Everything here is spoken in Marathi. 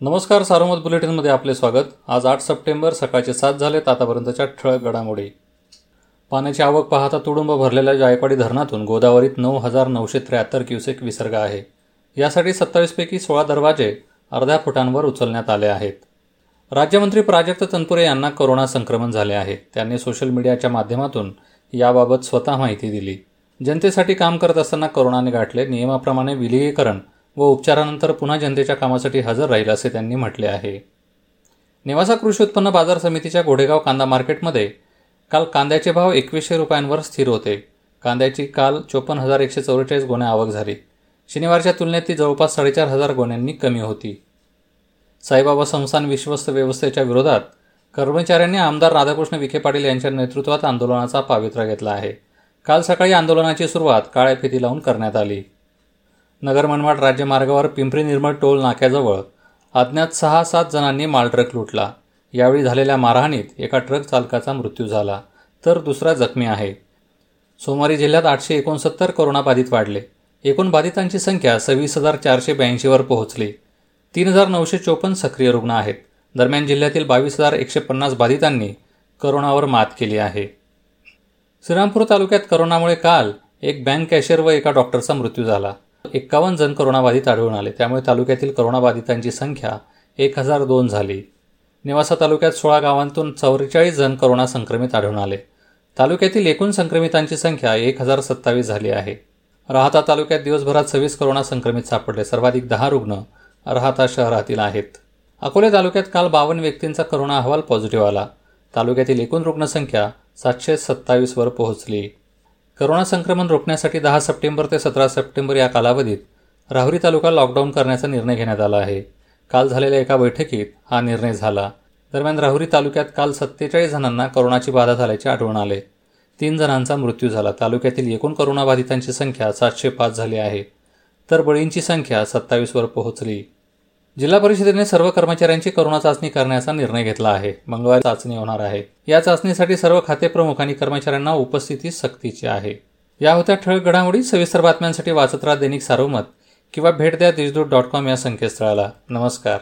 नमस्कार सार्वमत बुलेटिनमध्ये आपले स्वागत. आज आठ सप्टेंबर सकाळचे सात झालेत आतापर्यंतच्या ठळक घडामोडी. पाण्याची आवक पाहता तुडुंब भरलेल्या जायकवाडी धरणातून गोदावरीत नऊ हजार नऊशे त्र्याहत्तर क्युसेक विसर्ग आहे. यासाठी सत्तावीसपैकी सोळा दरवाजे अर्ध्या फुटांवर उचलण्यात आले आहेत. राज्यमंत्री प्राजक्त तनपुरे यांना कोरोना संक्रमण झाले आहे. त्यांनी सोशल मीडियाच्या माध्यमातून याबाबत स्वतः माहिती दिली. जनतेसाठी काम करत असताना कोरोनाने गाठले नियमाप्रमाणे विलगीकरण व उपचारानंतर पुन्हा जनतेच्या कामासाठी हजर राहील असे त्यांनी म्हटले आहे. नेवासा कृषी उत्पन्न बाजार समितीच्या घोडेगाव कांदा मार्केटमध्ये काल कांद्याचे भाव एकवीसशे रुपयांवर स्थिर होते. कांद्याची काल चोपन्न हजार एकशे चौवेचाळीस गोण्या आवक झाली. शनिवारच्या तुलनेत ती जवळपास साडेचार हजार गोण्यांनी कमी होती. साईबाबा संस्थान विश्वस्त व्यवस्थेच्या विरोधात कर्मचाऱ्यांनी आमदार राधाकृष्ण विखे पाटील यांच्या नेतृत्वात आंदोलनाचा पावित्रा घेतला आहे. काल सकाळी आंदोलनाची सुरुवात काळ्या फिती लावून करण्यात आली. नगर मनमाड राज्यमार्गावर पिंपरी निर्मळ टोल नाक्याजवळ अज्ञात सहा सात जणांनी मालट्रक लुटला. यावेळी झालेल्या मारहाणीत एका ट्रक चालकाचा मृत्यू झाला तर दुसरा जखमी आहे. सोमवारी जिल्ह्यात आठशे एकोणसत्तर कोरोनाबाधित वाढले. एकूण बाधितांची संख्या सव्वीस हजार चारशे ब्याऐंशीवर पोहोचली. तीन हजार नऊशे चोपन्न सक्रिय रुग्ण आहेत. दरम्यान जिल्ह्यातील बावीस हजार एकशे पन्नास बाधितांनी करोनावर मात केली आहे. श्रीरामपूर तालुक्यात करोनामुळे काल एक बँक कॅशियर व एका डॉक्टरचा मृत्यू झाला. एक्कावन्न जण करोनाबाधित आढळून आले. त्यामुळे तालुक्यातील करोनाबाधितांची संख्या एक हजार दोन झाली. नेवासा तालुक्यात सोळा गावांतून चौवेचाळीस जण करोना संक्रमित आढळून आले. तालुक्यातील एकूण संक्रमितांची संख्या एक हजार सत्तावीस झाली आहे. राहता तालुक्यात दिवसभरात सव्वीस करोना संक्रमित सापडले. सर्वाधिक दहा रुग्ण राहता शहरातील आहेत. अकोले तालुक्यात काल बावन्न व्यक्तींचा करोना अहवाल पॉझिटिव्ह आला. तालुक्यातील एकूण रुग्णसंख्या सातशे सत्तावीसवर पोहोचली. करोना संक्रमण रोखण्यासाठी दहा सप्टेंबर ते सतरा सप्टेंबर या कालावधीत राहुरी तालुका लॉकडाऊन करण्याचा निर्णय घेण्यात आला आहे. काल झालेल्या एका बैठकीत हा निर्णय झाला. दरम्यान राहुरी तालुक्यात काल सत्तेचाळीस जणांना करोनाची बाधा झाल्याचे आढळून आले. तीन जणांचा मृत्यू झाला. तालुक्यातील एकूण करोनाबाधितांची संख्या सातशे पाच झाली आहे. तर बळींची संख्या सत्तावीसवर पोहोचली. जिल्हा परिषदेने सर्व कर्मचाऱ्यांची करोना चाचणी करण्याचा निर्णय घेतला आहे. मंगळवारी चाचणी होणार आहे. या चाचणीसाठी सर्व खाते प्रमुख आणि कर्मचाऱ्यांना उपस्थिती सक्तीची आहे. या होत्या ठळक घडामोडी. सविस्तर बातम्यांसाठी वाचत राहा दैनिक सार्वमत किंवा भेट द्या देशदूत डॉट कॉम या संकेतस्थळाला. नमस्कार.